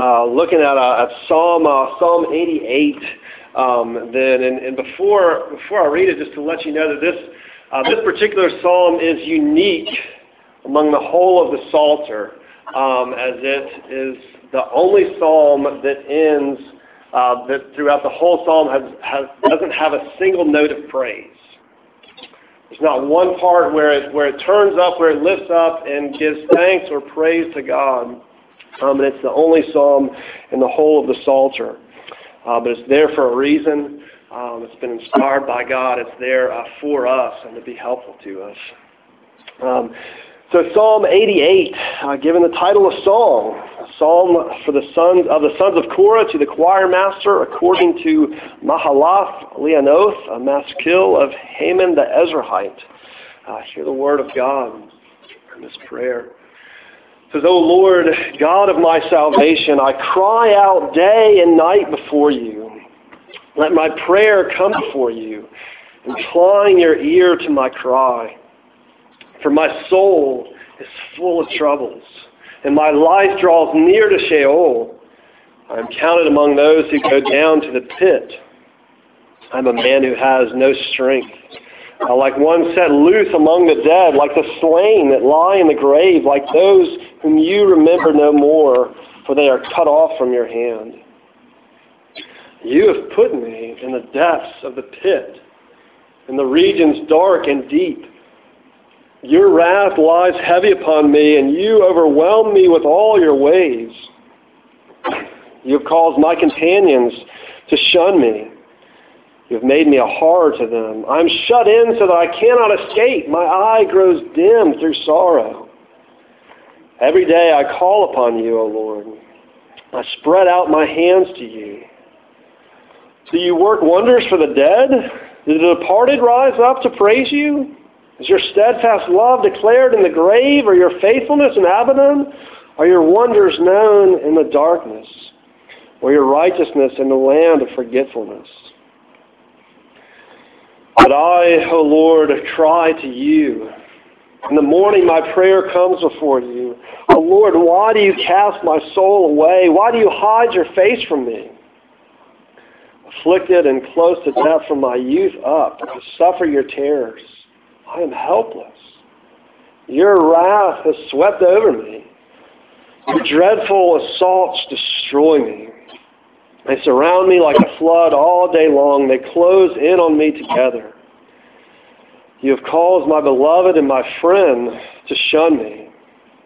uh, looking at, uh, at Psalm uh, Psalm 88. Um, then, and, and before before I read it, just to let you know that this uh, this particular psalm is unique among the whole of the Psalter, um, as it is the only psalm that ends uh, that throughout the whole psalm has, has, doesn't have a single note of praise. There's not one part where it, where it turns up, where it lifts up and gives thanks or praise to God. Um, and it's the only psalm in the whole of the Psalter. Uh, but it's there for a reason. Um, it's been inspired by God. It's there uh, for us and to be helpful to us. Um, so Psalm 88, uh, given the title of song, a psalm for the sons of the sons of Korah to the choir master, according to Mahalath Leannoth, a maskil of Heman the Ezrahite. Uh, hear the word of God in this prayer. Says, O Lord, God of my salvation, I cry out day and night before you. Let my prayer come before you. Incline your ear to my cry. For my soul is full of troubles, and my life draws near to Sheol. I am counted among those who go down to the pit. I'm a man who has no strength. Uh, like one set loose among the dead, like the slain that lie in the grave, like those whom you remember no more, for they are cut off from your hand. You have put me in the depths of the pit, in the regions dark and deep. Your wrath lies heavy upon me, and you overwhelm me with all your ways. You have caused my companions to shun me. You have made me a horror to them. I am shut in so that I cannot escape. My eye grows dim through sorrow. Every day I call upon you, O Lord. I spread out my hands to you. Do you work wonders for the dead? Do the departed rise up to praise you? Is your steadfast love declared in the grave, or your faithfulness in Abaddon? Are your wonders known in the darkness, or your righteousness in the land of forgetfulness? But I, O Lord, cry to you. In the morning my prayer comes before you. O Lord, why do you cast my soul away? Why do you hide your face from me? Afflicted and close to death from my youth up, to suffer your terrors. I am helpless. Your wrath has swept over me. Your dreadful assaults destroy me. They surround me like a flood all day long. They close in on me together. You have caused my beloved and my friend to shun me.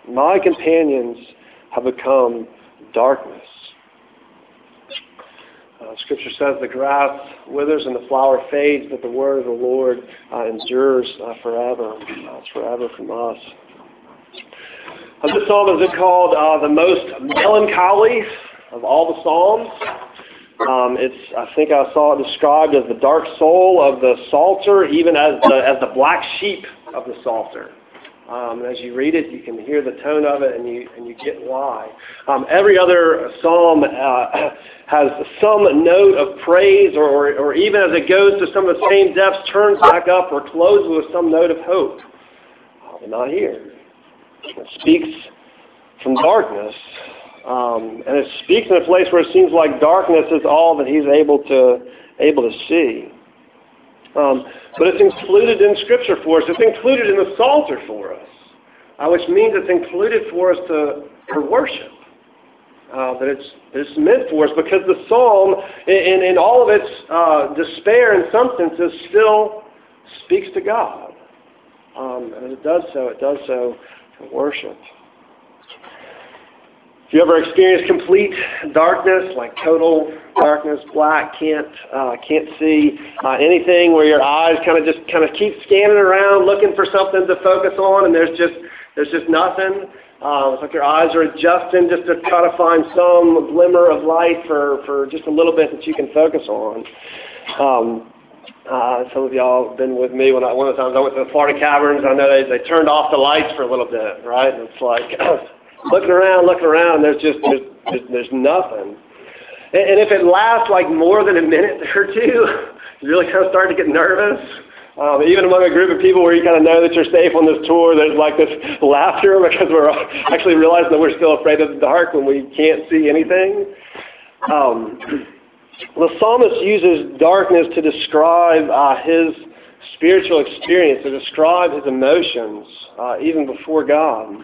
My companions have become darkness. Uh, scripture says the grass withers and the flower fades, but the word of the Lord uh, endures uh, forever. Uh, it's forever from us. Uh, this psalm is called uh, the most melancholy of all the psalms. Um, it's, I think I saw it described as the dark soul of the psalter, even as the, as the black sheep of the psalter. Um, as you read it, you can hear the tone of it, and you and you get why. Um, every other psalm uh, has some note of praise, or, or, or even as it goes to some of the same depths, turns back up or closes with some note of hope. Uh, but not here. It speaks from darkness, um, and it speaks in a place where it seems like darkness is all that he's able to able to see. Um, but it's included in Scripture for us. It's included in the Psalter for us, uh, which means it's included for us to, for worship. Uh, that it's, it's meant for us because the psalm, in, in all of its uh, despair in some senses, still speaks to God. Um, and it does so, it does so for worship. If you ever experienced complete darkness, like total darkness, black, can't uh, can't see uh, anything, where your eyes kind of just kind of keep scanning around, looking for something to focus on, and there's just there's just nothing. Uh, it's like your eyes are adjusting just to try to find some glimmer of light for for just a little bit that you can focus on. Um, uh, some of y'all have been with me when I, one of the times I went to the Florida Caverns. I know they, they turned off the lights for a little bit, right? And it's like looking around, looking around, there's just there's, there's, there's nothing. And, and if it lasts like more than a minute or two, you really kind of start to get nervous. Um, even among a group of people where you kind of know that you're safe on this tour, there's like this laughter because we're actually realizing that we're still afraid of the dark when we can't see anything. Um, the psalmist uses darkness to describe uh, his spiritual experience, to describe his emotions, uh, even before God.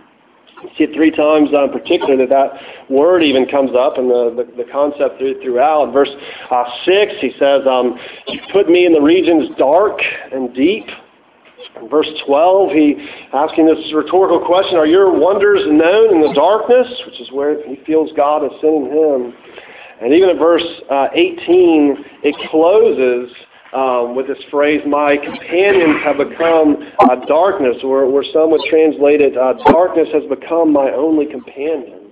See it three times uh, in particular that that word even comes up and the, the, the concept throughout. Verse uh, 6, he says, um, You put me in the regions dark and deep. In verse 12, he asking this rhetorical question, Are your wonders known in the darkness? Which is where he feels God is sending him. And even in verse uh, 18, it closes um, with this phrase, my companions have become uh, darkness, or, or some would translate it, uh, darkness has become my only companion.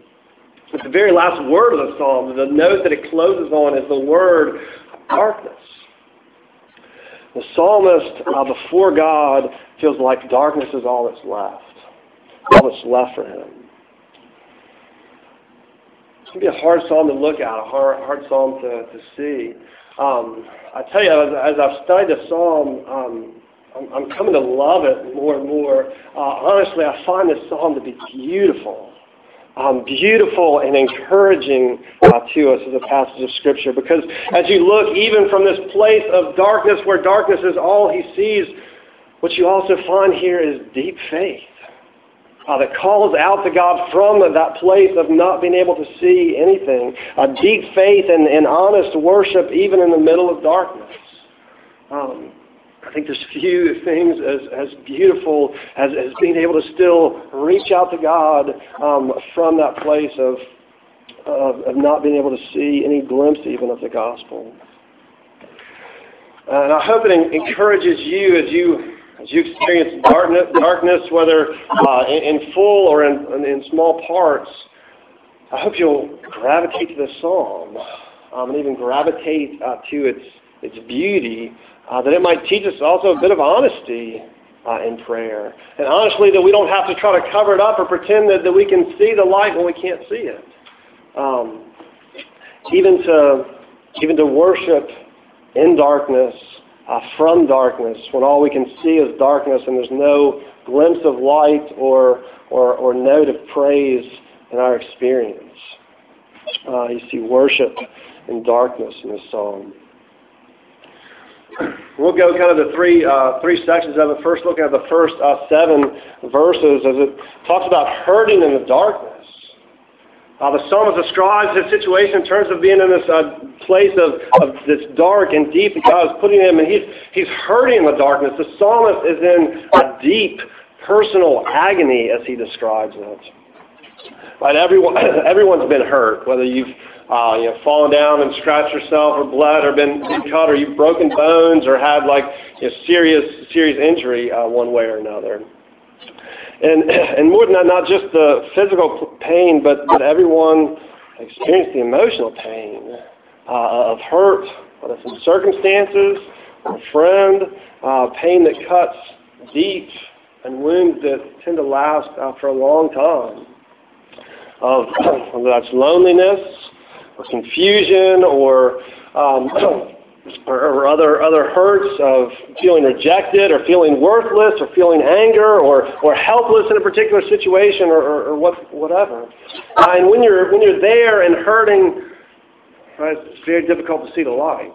It's the very last word of the psalm. The note that it closes on is the word darkness. The psalmist, uh, before God, feels like darkness is all that's left, all that's left for him. It can be a hard psalm to look at, a hard, hard psalm to, to see. Um, I tell you, as, as I've studied the psalm, um, I'm, I'm, coming to love it more and more. Uh, honestly, I find this psalm to be beautiful. Um, beautiful and encouraging uh, to us as a passage of Scripture because as you look even from this place of darkness where darkness is all he sees, what you also find here is deep faith uh, that calls out to God from that place of not being able to see anything. A deep faith and, and honest worship even in the middle of darkness. Um, I think there's few things as, as beautiful as, as being able to still reach out to God um, from that place of, of, of not being able to see any glimpse even of the gospel. And I hope it encourages you as you as you experience darkness, whether uh, in, in, full or in, in, small parts, I hope you'll gravitate to this psalm um, and even gravitate uh, to its, its beauty, uh, that it might teach us also a bit of honesty uh, in prayer. And honestly, that we don't have to try to cover it up or pretend that, that we can see the light when we can't see it. Um, even to even to worship in darkness uh, from darkness, when all we can see is darkness and there's no glimpse of light or, or, or note of praise in our experience. Uh, you see worship in darkness in this psalm. We'll go kind of the three uh, three sections of it. First, looking at the first uh, seven verses as it talks about hurting in the darkness. Uh, the psalmist describes his situation in terms of being in this uh, place of, of this dark and deep that God is putting him, and he's, he's hurting in the darkness. The psalmist is in a deep personal agony as he describes it. Right, everyone, everyone's been hurt, whether you've uh, you know, fallen down and scratched yourself or bled or been, cut or you've broken bones or had like you know, serious, serious injury uh, one way or another. And, and more than that, not just the physical pain, but, but everyone experienced the emotional pain uh, of hurt, whether from circumstances, a friend, uh, pain that cuts deep, and wounds that tend to last uh, for a long time. Of whether that's loneliness, or confusion, or um, or, other, other hurts of feeling rejected or feeling worthless or feeling anger or, or helpless in a particular situation or, or, or what, whatever. Uh, and when you're, when you're there and hurting, right, it's very difficult to see the light.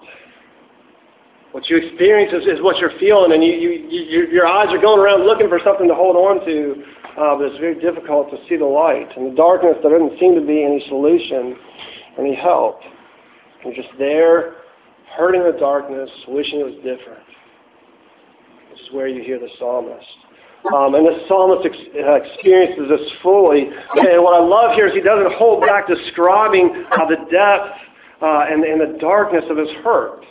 What you experience is, is what you're feeling, and you, you, you, your eyes are going around looking for something to hold on to, uh, but it's very difficult to see the light. In the darkness, there doesn't seem to be any solution, any help. You're just there hurting in the darkness, wishing it was different. This is where you hear the psalmist. Um, and the psalmist ex- uh, experiences this fully. And what I love here is he doesn't hold back describing uh, the depth uh, and, and the darkness of his hurt.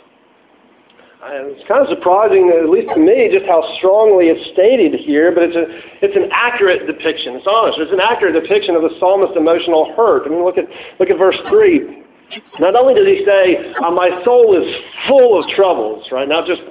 And it's kind of surprising, at least to me, just how strongly it's stated here, but it's, a, it's an accurate depiction. It's honest. It's an accurate depiction of the psalmist's emotional hurt. I mean, look at, look at verse 3. Not only does he say, uh, my soul is full of troubles, right? Not just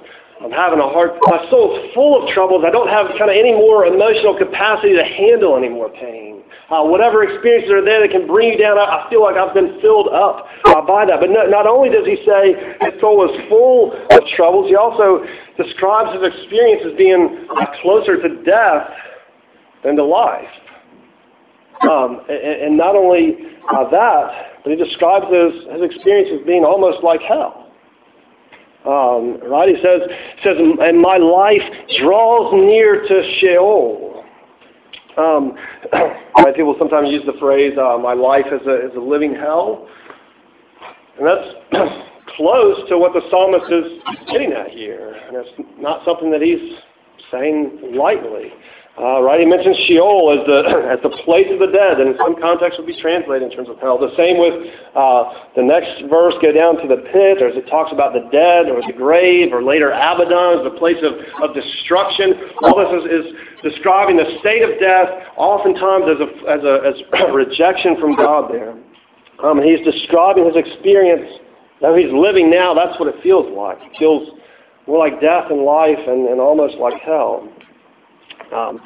I'm having a hard, my soul is full of troubles. I don't have kind of any more emotional capacity to handle any more pain. Uh, whatever experiences are there that can bring you down, I, I feel like I've been filled up uh, by that. But no, not only does he say his soul is full of troubles, he also describes his experience as being uh, closer to death than to life. Um, and, and not only uh, that, but he describes his, his experience as being almost like hell. Um, right? He says, says, and my life draws near to Sheol. Um, right, people sometimes use the phrase, uh, my life is a, is a living hell. And that's close to what the psalmist is getting at here. And it's not something that he's saying lightly. Uh, right, he mentions Sheol as the as the place of the dead, and in some contexts would be translated in terms of hell. The same with uh, the next verse, go down to the pit, or as it talks about the dead, or the grave, or later Abaddon as the place of, of destruction. All this is, is describing the state of death, oftentimes as a as a as rejection from God. There, um, he's describing his experience. Though he's living now, that's what it feels like. It feels more like death and life, and, and almost like hell. Um,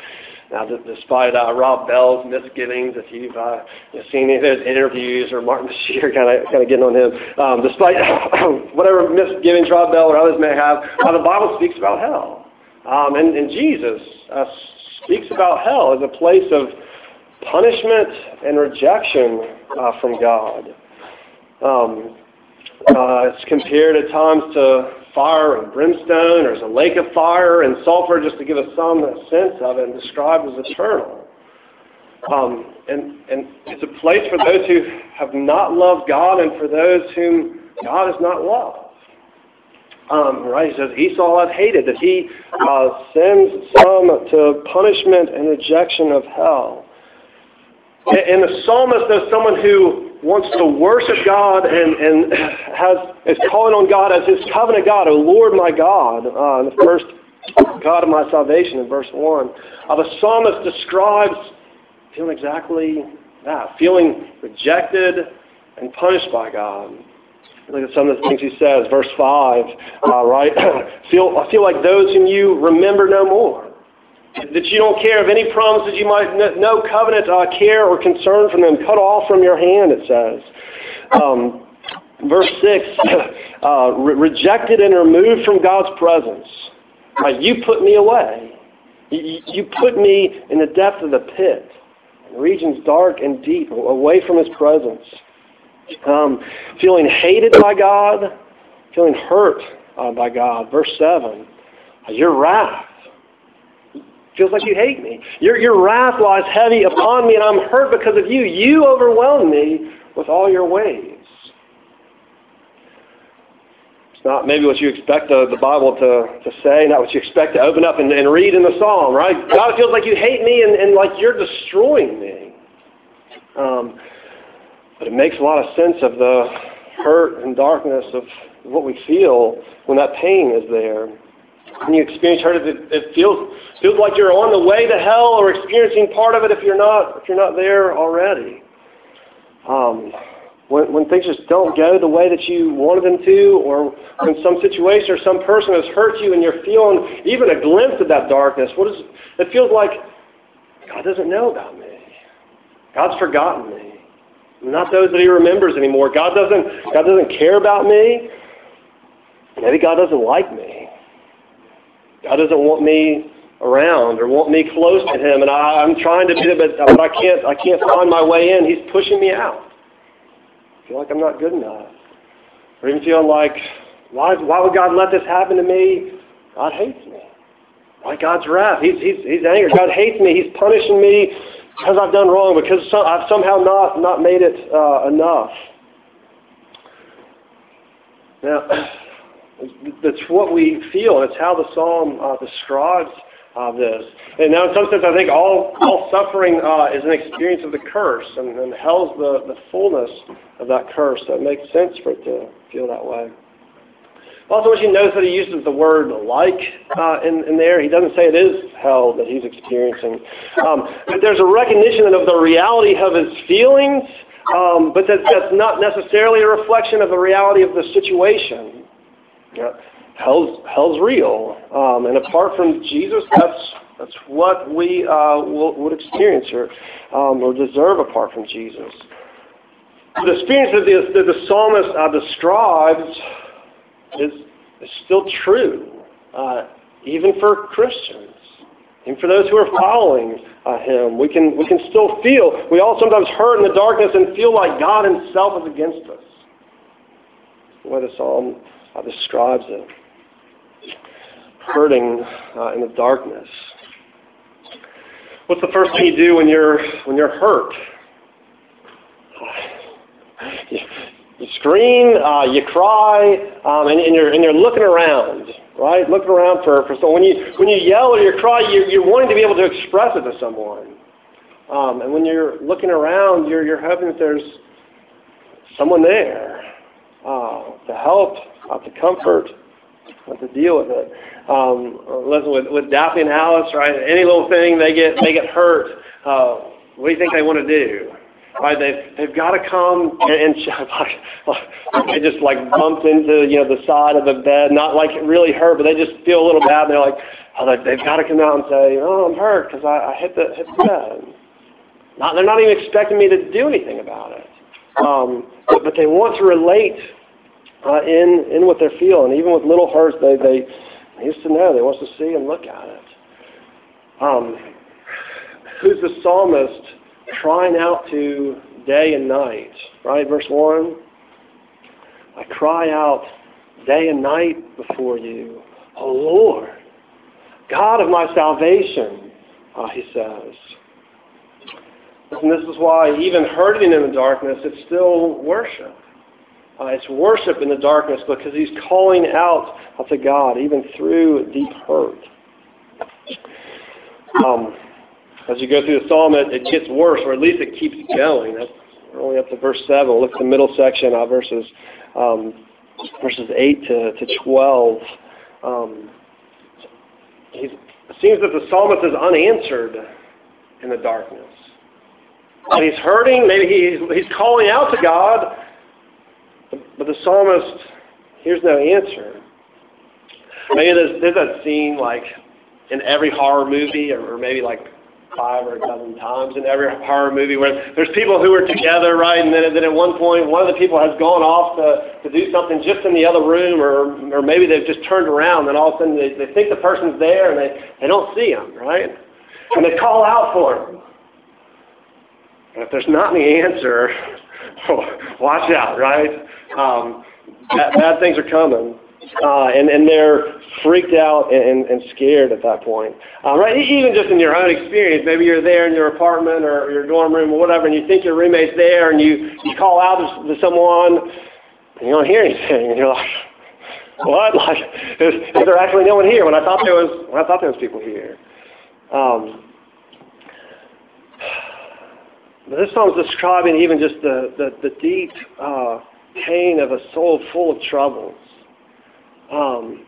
now, despite uh, Rob Bell's misgivings, if you've uh, seen any of his interviews or Martin Bashir kind of kind of getting on him, um, despite whatever misgivings Rob Bell or others may have, uh, the Bible speaks about hell, um, and, and Jesus uh, speaks about hell as a place of punishment and rejection uh, from God. Um, uh, it's compared at times to fire and brimstone. There's a lake of fire and sulfur, just to give us some sense of it, and described as eternal. Um, and, and it's a place for those who have not loved God and for those whom God has not loved. Um, right? He says Esau hath hated, that he uh, sends some to punishment and rejection of hell. And the psalmist is someone who wants to worship God and, and has is calling on God as his covenant God, O Lord my God, uh, the first God of my salvation in verse 1. Uh, the psalmist describes feeling exactly that, feeling rejected and punished by God. Look at some of the things he says, verse 5, uh, right? feel, I feel like those whom you remember no more. That you don't care of any promises you might, no covenant uh, care or concern from them, cut off from your hand, it says. Um, verse 6, uh, re- rejected and removed from God's presence. You put me away. You, you put me in the depth of the pit, regions dark and deep, away from his presence. Um, feeling hated by God, feeling hurt uh, by God. Verse 7, your wrath Feels like you hate me. Your, your wrath lies heavy upon me, and I'm hurt because of you. You overwhelm me with all your ways. It's not maybe what you expect the, the Bible to, to say, not what you expect to open up and, and read in the Psalm, right? God it feels like you hate me and, and like you're destroying me. Um, but it makes a lot of sense of the hurt and darkness of what we feel when that pain is there when you experience hurt, it, it feels feels like you're on the way to hell or experiencing part of it if you're not if you're not there already. Um, when, when things just don't go the way that you wanted them to, or when some situation or some person has hurt you and you're feeling even a glimpse of that darkness, what is it feels like God doesn't know about me. God's forgotten me. not those that He remembers anymore. God doesn't God doesn't care about me. Maybe God doesn't like me. God doesn't want me around or want me close to Him, and I, I'm trying to it, but, but I can't. I can't find my way in. He's pushing me out. I feel like I'm not good enough, or even feeling like, why? Why would God let this happen to me? God hates me. Why God's wrath? He's He's He's angry. God hates me. He's punishing me because I've done wrong, because I've somehow not not made it uh, enough. Now. That's what we feel. It's how the psalm uh, describes uh, this. And now, in some sense, I think all, all suffering uh, is an experience of the curse, and, and hell's the, the fullness of that curse. So it makes sense for it to feel that way. Also, want you notice that he uses the word like uh, in, in there. He doesn't say it is hell that he's experiencing. Um, but there's a recognition of the reality of his feelings, um, but that, that's not necessarily a reflection of the reality of the situation. Hell's hell's real, um, and apart from Jesus, that's that's what we uh, will, would experience or um, or deserve apart from Jesus. The experience that the, that the psalmist uh, describes is, is still true, uh, even for Christians. And for those who are following uh, him, we can, we can still feel, we all sometimes hurt in the darkness and feel like God himself is against us. Way the psalm uh, describes it. Hurting uh, in the darkness. What's the first thing you do when you're, when you're hurt? You, you scream, uh, you cry, um, and, and, you're, and you're looking around right? Looking around for, for someone. When you, when you yell or you cry, you, you're wanting to be able to express it to someone. Um, and when you're looking around, you're, you're hoping that there's someone there uh, to help, uh, to comfort, uh, to deal with it. Um, listen, with, with Daphne and Alice, right? Any little thing they get they get hurt. Uh, what do you think they want to do? Right? They've they've got to come and, and they just like bumped into you know the side of the bed, not like really hurt, but they just feel a little bad. And they're like, oh, they, they've got to come out and say, oh, I'm hurt because I, I hit the hit the bed. Not they're not even expecting me to do anything about it, um, but, they want to relate uh, in in what they're feeling. Even with little hurts, they they, they used to know. They want to see and look at it. Um, who's the psalmist? crying out to day and night. Right? Verse 1. I cry out day and night before you. O Lord, God of my salvation, uh, he says. And this is why, even hurting in the darkness, it's still worship. Uh, it's worship in the darkness because he's calling out to God, even through deep hurt. Um, as you go through the psalm, it, it gets worse, or at least it keeps going. That's, we're only up to verse 7. Look at the middle section, uh, verses um, verses 8 to, to 12. Um, it seems that the psalmist is unanswered in the darkness. And he's hurting. Maybe he's, he's calling out to God, but the psalmist hears no answer. Maybe there's, there's that scene like in every horror movie, or, or maybe like five or a dozen times in every horror movie where there's people who are together, right? And then, then at one point, one of the people has gone off to, to do something just in the other room, or, or maybe they've just turned around, and all of a sudden they, they think the person's there, and they, they don't see him, right? And they call out for him. And if there's not any answer, watch out, right? Um, bad, bad things are coming. Uh, and, and they're freaked out and, and scared at that point. Uh, right? Even just in your own experience, maybe you're there in your apartment or your dorm room or whatever, and you think your roommate's there, and you, you call out to, to someone, and you don't hear anything, and you're like, what? Like, is, is there actually no one here when I thought there was when I thought there was people here? Um, but this song is describing even just the the, the deep uh, pain of a soul full of troubles. Um,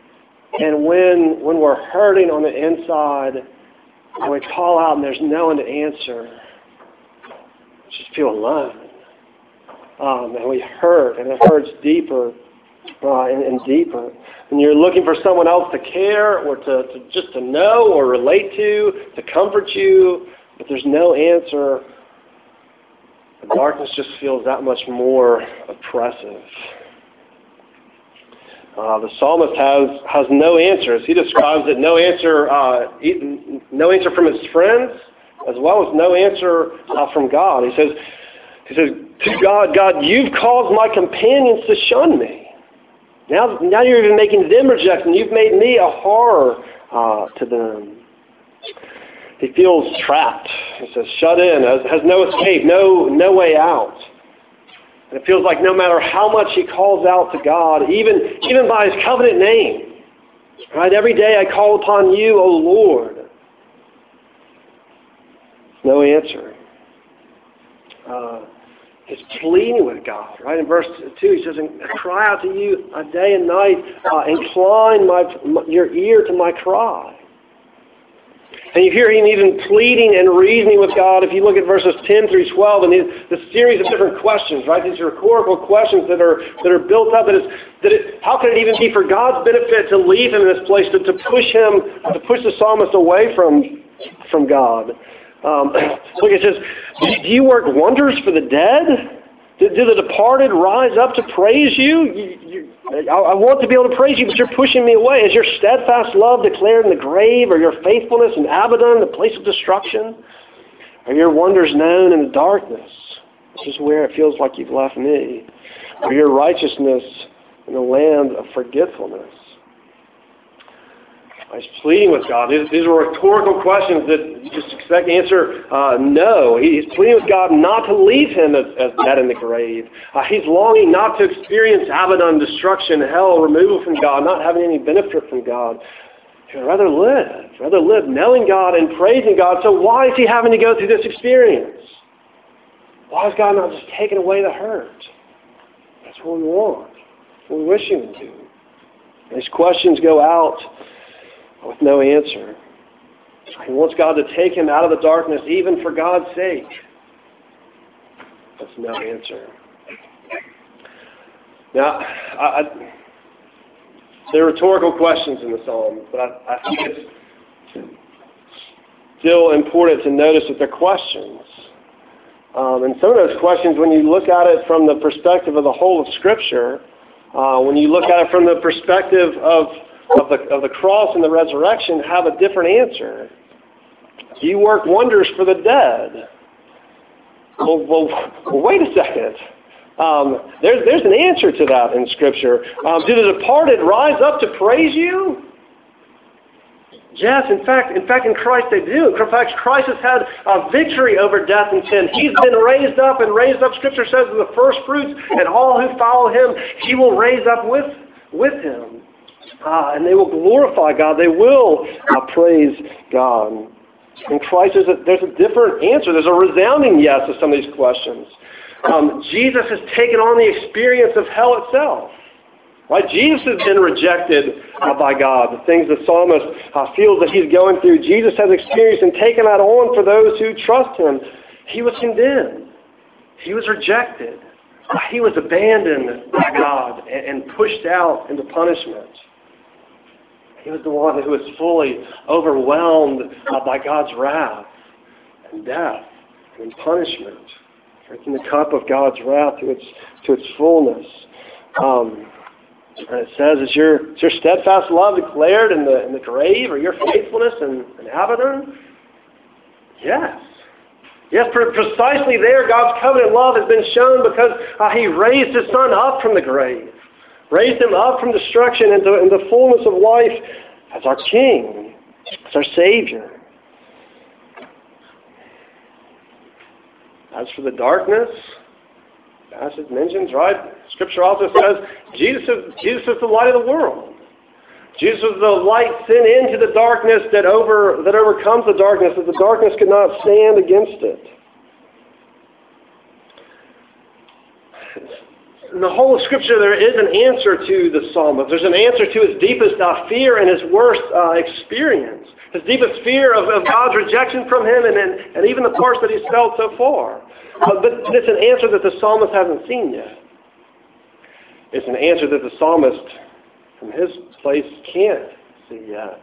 and when when we're hurting on the inside, and we call out and there's no one to answer, we just feel alone. Um, and we hurt, and it hurts deeper uh, and, and deeper. And you're looking for someone else to care or to, to just to know or relate to, to comfort you, but there's no answer. The darkness just feels that much more oppressive. Uh, the psalmist has, has no answers. He describes it no answer, uh, no answer from his friends, as well as no answer uh, from God. He says, he says, to God, God, you've caused my companions to shun me. Now, now you're even making them reject me. You've made me a horror uh, to them. He feels trapped. He says, shut in, has, has no escape, no, no way out. And it feels like no matter how much he calls out to God, even, even by his covenant name, right? Every day I call upon you, O Lord. No answer. Uh, he's pleading with God, right? In verse 2, he says, I cry out to you a day and night. Uh, incline my, your ear to my cry. And you hear him even pleading and reasoning with God. If you look at verses 10 through 12, and the series of different questions, right? These are rhetorical questions that are that are built up. That is, that it, how can it even be for God's benefit to leave him in this place, to, to push him, to push the psalmist away from from God? Um, look, it says, "Do you work wonders for the dead?" Do, do the departed rise up to praise you? you, you I, I want to be able to praise you, but you're pushing me away. Is your steadfast love declared in the grave, or your faithfulness in Abaddon, the place of destruction? Are your wonders known in the darkness, which is where it feels like you've left me? Or your righteousness in the land of forgetfulness? He's pleading with God. These, these are rhetorical questions that you just expect to answer uh, no. He's pleading with God not to leave him as, as dead in the grave. Uh, he's longing not to experience Abaddon, destruction, hell, removal from God, not having any benefit from God. He'd rather live, rather live knowing God and praising God. So why is he having to go through this experience? Why is God not just taking away the hurt? That's what we want. That's what we wish him to. These questions go out with no answer. He wants God to take him out of the darkness, even for God's sake. That's no answer. Now, I, I, there are rhetorical questions in the Psalms, but I, I think it's still important to notice that they're questions. Um, and some of those questions, when you look at it from the perspective of the whole of Scripture, uh, when you look at it from the perspective of of the, of the cross and the resurrection have a different answer. You work wonders for the dead. Well, well, wait a second. Um, there's, there's an answer to that in Scripture. Um, do the departed rise up to praise you? Yes, in fact, in fact, in Christ they do. In fact, Christ has had a victory over death and sin. He's been raised up, and raised up. Scripture says, the first fruits, and all who follow Him, He will raise up with with Him. Ah, and they will glorify God. They will uh, praise God. In Christ, there's a, there's a different answer. There's a resounding yes to some of these questions. Um, Jesus has taken on the experience of hell itself. Right? Jesus has been rejected uh, by God. The things the psalmist uh, feels that he's going through, Jesus has experienced and taken that on for those who trust him. He was condemned. He was rejected. He was abandoned by God and, and pushed out into punishment. He was the one who was fully overwhelmed uh, by God's wrath and death and punishment, drinking the cup of God's wrath to its to its fullness. Um, and it says, "Is your is your steadfast love declared in the in the grave, or your faithfulness in, in Abaddon?" Yes. Yes, precisely there, God's covenant love has been shown because uh, He raised His Son up from the grave raised him up from destruction into, into the fullness of life as our King, as our Savior. As for the darkness, as it mentions, right? Scripture also says Jesus is, Jesus is the light of the world. Jesus is the light sent into the darkness that over that overcomes the darkness, that the darkness could not stand against it. In the whole of Scripture, there is an answer to the psalmist. There's an answer to his deepest uh, fear and his worst uh, experience. His deepest fear of, of God's rejection from him and, and, and, even the parts that he's felt so far. Uh, but it's an answer that the psalmist hasn't seen yet. It's an answer that the psalmist, from his place, can't see yet.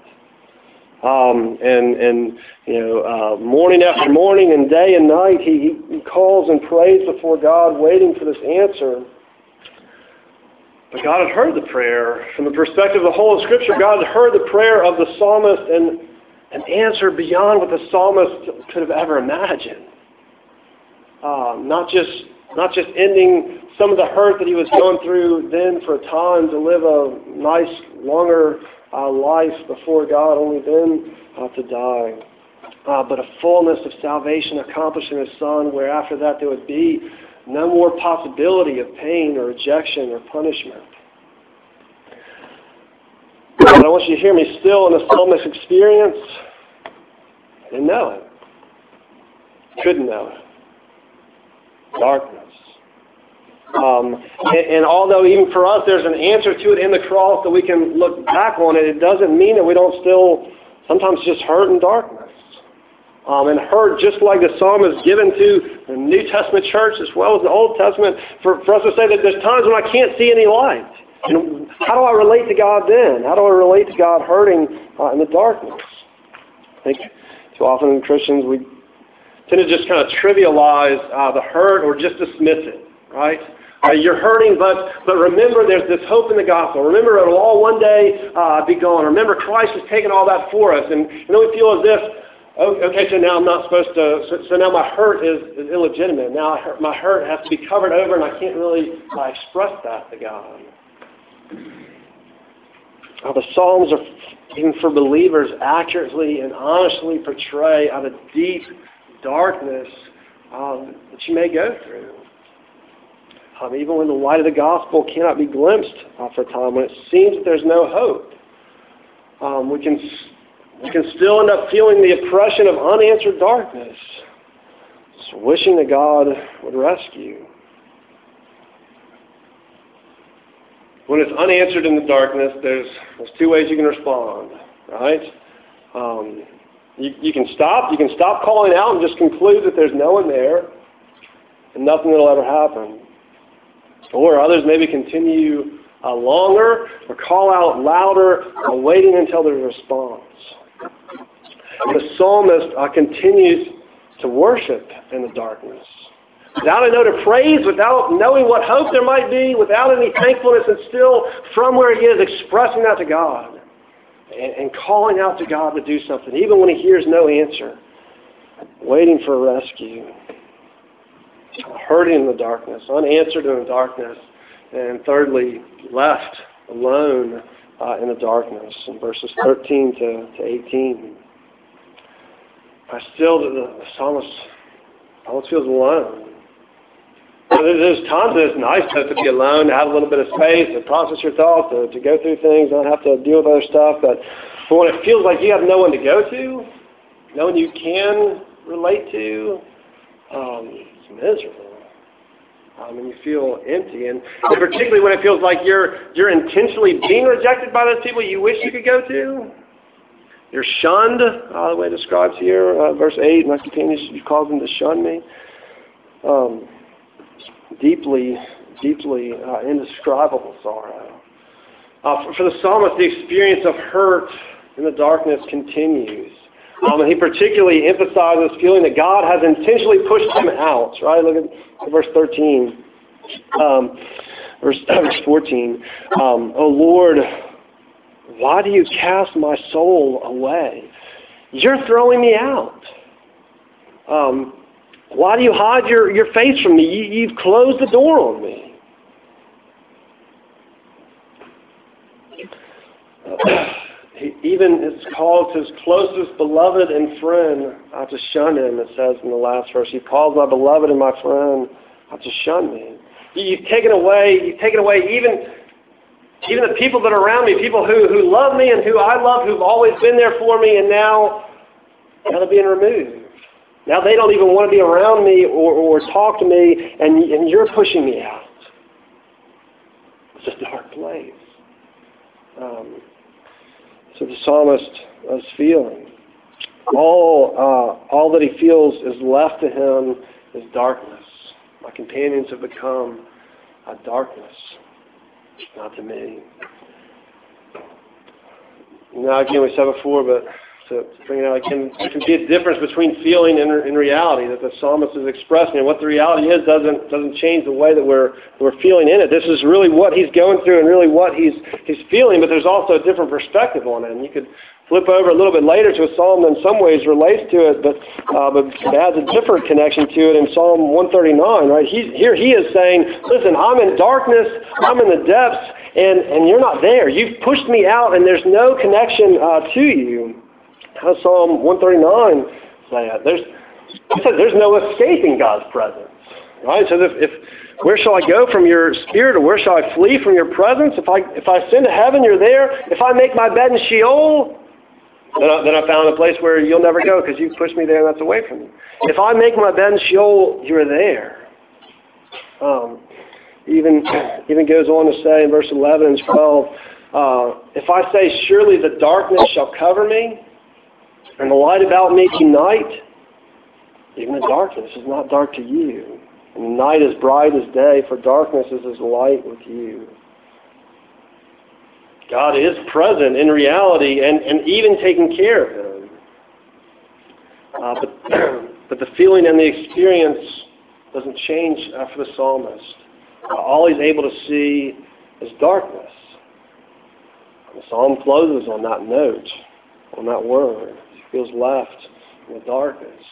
Um, and and you know, uh, morning after morning and day and night, he, he calls and prays before God, waiting for this answer. But God had heard the prayer. From the perspective of the whole of Scripture, God had heard the prayer of the psalmist and an answer beyond what the psalmist could have ever imagined. Um, not just not just ending some of the hurt that he was going through then for a time to live a nice, longer uh, life before God, only then uh, to die. Uh, but a fullness of salvation accomplished in His Son, where after that there would be no more possibility of pain or rejection or punishment. But I want you to hear me still in the psalmist experience. Didn't know it. Couldn't know it. Darkness. Um, and, and, although even for us there's an answer to it in the cross that we can look back on it, it doesn't mean that we don't still sometimes just hurt in darkness. Um, and heard just like the psalm is given to the New Testament church as well as the Old Testament for, for us to say that there's times when I can't see any light. And how do I relate to God then? How do I relate to God hurting uh, in the darkness? I think too often in Christians we tend to just kind of trivialize uh, the hurt or just dismiss it, right? Uh, you're hurting, but but remember, there's this hope in the gospel. Remember, it'll all one day uh, be gone. Remember, Christ has taken all that for us, and, and then we feel as if okay, so now I'm not supposed to, so, so now my hurt is, is illegitimate. Now my hurt has to be covered over and I can't really uh, express that to God. Uh, the Psalms are, even for believers, accurately and honestly portray uh, the deep darkness um, that you may go through. Um, even when the light of the gospel cannot be glimpsed uh, for a time, when it seems that there's no hope, um, we can you can still end up feeling the oppression of unanswered darkness, just wishing that God would rescue. When it's unanswered in the darkness, there's, there's two ways you can respond, right? Um, you, you can stop. You can stop calling out and just conclude that there's no one there and nothing will ever happen. Or others maybe continue uh, longer or call out louder, uh, waiting until there's a response. The psalmist uh, continues to worship in the darkness. Without a note of praise, without knowing what hope there might be, without any thankfulness, and still from where he is expressing that to God and, and calling out to God to do something, even when he hears no answer, waiting for a rescue, hurting in the darkness, unanswered in the darkness, and thirdly, left alone uh, in the darkness in verses 13 to, to 18. I still, the, the psalmist almost feels alone. There's times that it's nice to, to be alone, to have a little bit of space, to process your thoughts, to, to go through things, not have to deal with other stuff. But, but when it feels like you have no one to go to, no one you can relate to, um, it's miserable. Um, and you feel empty. And, and particularly when it feels like you're, you're intentionally being rejected by those people you wish you could go to. You're shunned, uh, the way it describes here, uh, verse 8, my companions, you cause them to shun me. Um, deeply, deeply uh, indescribable sorrow. Uh, for, for the psalmist, the experience of hurt in the darkness continues. Um, and he particularly emphasizes feeling that God has intentionally pushed him out. Right? Look at verse 13. Um, verse, verse 14. Um, oh Lord, why do you cast my soul away? You're throwing me out. Um, why do you hide your, your face from me? You, you've closed the door on me. even is called his closest beloved and friend uh, to shun him, it says in the last verse. He calls my beloved and my friend uh, to shun me. You've taken away, you've taken away even, even the people that are around me, people who, who love me and who I love, who've always been there for me, and now, now they're being removed. Now they don't even want to be around me or, or talk to me, and, and you're pushing me out. It's a dark place. Um, so the psalmist is feeling. All, uh, all that he feels is left to him is darkness. My companions have become a darkness, not to me. Now, again, we said before, but to, bring it out again, there can be a difference between feeling and, and reality that the psalmist is expressing. And what the reality is doesn't, doesn't change the way that we're, we're feeling in it. This is really what he's going through and really what he's, he's feeling, but there's also a different perspective on it. And you could flip over a little bit later to a psalm that in some ways relates to it, but, uh, but adds a different connection to it in Psalm 139, right? He's, here he is saying, listen, I'm in darkness, I'm in the depths, and, and you're not there. You've pushed me out, and there's no connection uh, to you. How does Psalm 139 say that? There's, there's no escaping God's presence. Right? So if, if where shall I go from your spirit, or where shall I flee from your presence? If I if I ascend to heaven, you're there. If I make my bed in Sheol, then I, then I found a place where you'll never go because you've pushed me there and that's away from you. If I make my bed in Sheol, you're there. Um, even even goes on to say in verse 11 and 12, uh, if I say, surely the darkness shall cover me, and the light about me be night, Even the darkness is not dark to you. And night is bright as day, for darkness is as light with you. God is present in reality and, and even taking care of him. Uh, but, but the feeling and the experience doesn't change uh, for the psalmist. Uh, all he's able to see is darkness. The psalm closes on that note, on that word. He feels left in the darkness.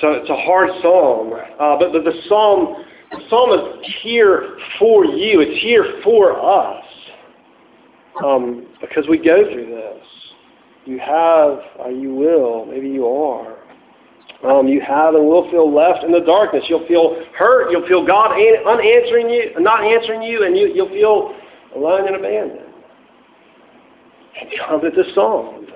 So it's a hard psalm, uh, but, but the psalm, the psalm is here for you. It's here for us um, because we go through this. You have, uh, you will, maybe you are. Um, you have and will feel left in the darkness. You'll feel hurt. You'll feel God unanswering you, not answering you, and you, you'll feel alone and abandoned. And come to the psalm.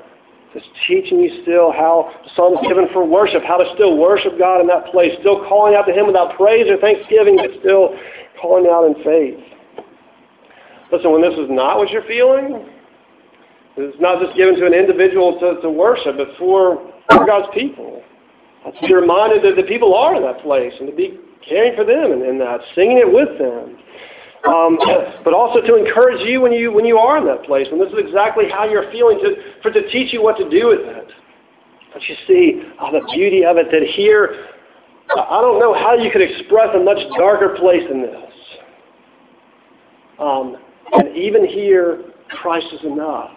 It's teaching you still how the psalm is given for worship, how to still worship God in that place, still calling out to Him without praise or thanksgiving, but still calling out in faith. Listen, when this is not what you're feeling, it's not just given to an individual to, to worship, but for, for God's people. To be reminded that the people are in that place and to be caring for them and, and that, singing it with them. Um, but also to encourage you when you when you are in that place. And this is exactly how you're feeling to for to teach you what to do with it. But you see oh, the beauty of it that here, I don't know how you could express a much darker place than this. Um, and even here, Christ is enough.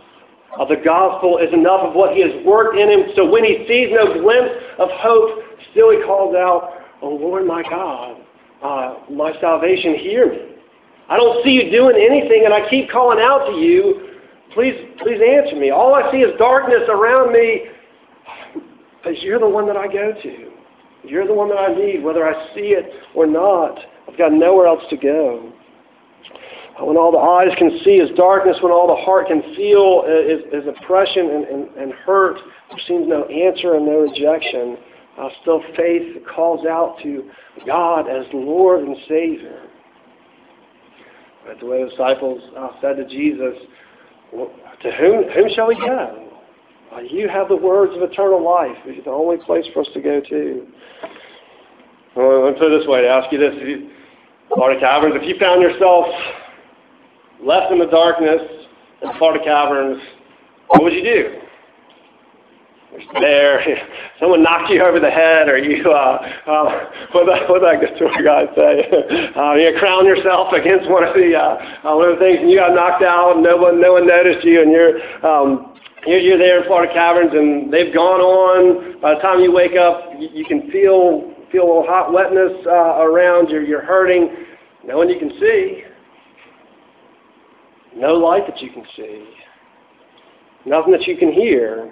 Uh, the gospel is enough of what he has worked in him. So when he sees no glimpse of hope, still he calls out, Oh Lord my God, uh, my salvation, hear me. I don't see you doing anything, and I keep calling out to you. Please, please answer me. All I see is darkness around me, because you're the one that I go to. You're the one that I need, whether I see it or not. I've got nowhere else to go. When all the eyes can see is darkness, when all the heart can feel is, is oppression and, and, and hurt, there seems no answer and no rejection. Uh, still, faith calls out to God as Lord and Savior. Right, the way the disciples uh, said to Jesus, To whom, whom shall we go? Uh, you have the words of eternal life. It's the only place for us to go to. Well, let me put it this way to ask you this. You, Florida Caverns, if you found yourself left in the darkness in Florida Caverns, what would you do? there, someone knocked you over the head, or you, uh, uh, what that, what tour guide say? uh, you crown yourself against one of the uh, uh, one of the things, and you got knocked out, and no one no one noticed you, and you're um, you're, you're there in Florida caverns, and they've gone on. By the time you wake up, you, you can feel feel a little hot wetness uh, around. You're you're hurting. No one you can see. No light that you can see. Nothing that you can hear.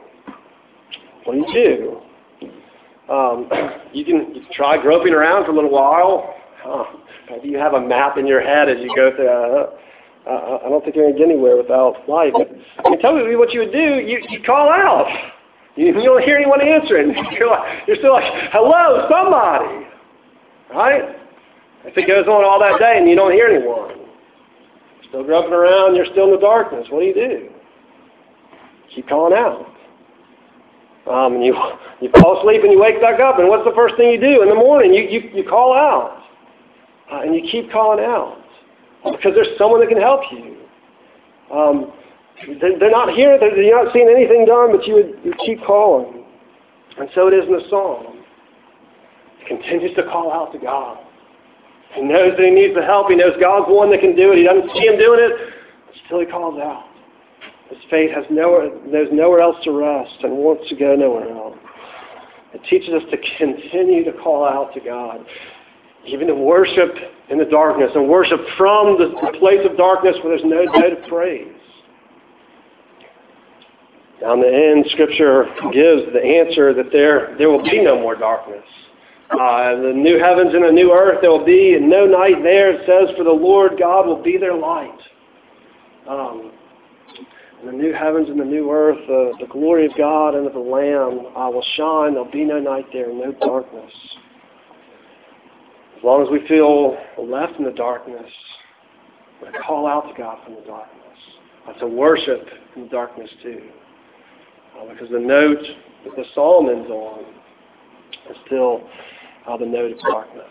What do you do? Um, you, can, you can try groping around for a little while. Huh. Maybe you have a map in your head as you go through. Uh, uh, I don't think you're going to get anywhere without light. But I tell me what you would do. You, you call out. You, you don't hear anyone answering. You're, like, you're still like, hello, somebody. Right? If it goes on all that day and you don't hear anyone, still groping around, you're still in the darkness, what do you do? Keep calling out. Um, and you, you fall asleep and you wake back up, and what's the first thing you do in the morning? You, you, you call out. Uh, and you keep calling out because there's someone that can help you. Um, they're not here, you're not seeing anything done, but you would you keep calling. And so it is in the psalm. He continues to call out to God. He knows that he needs the help. He knows God's the one that can do it. He doesn't see him doing it, but still he calls out. His faith has nowhere, knows nowhere else to rest and wants to go nowhere else. It teaches us to continue to call out to God, even to worship in the darkness and worship from the, the place of darkness where there's no note of praise. Down the end, Scripture gives the answer that there, there will be no more darkness. Uh, the new heavens and the new earth, there will be and no night there. It says, For the Lord God will be their light. Um, the new heavens and the new earth, uh, the glory of God and of the Lamb uh, will shine. There'll be no night there, no darkness. As long as we feel left in the darkness, we call out to God from the darkness. Uh, to worship in the darkness too. Uh, because the note that the psalm ends on is still uh, the note of darkness.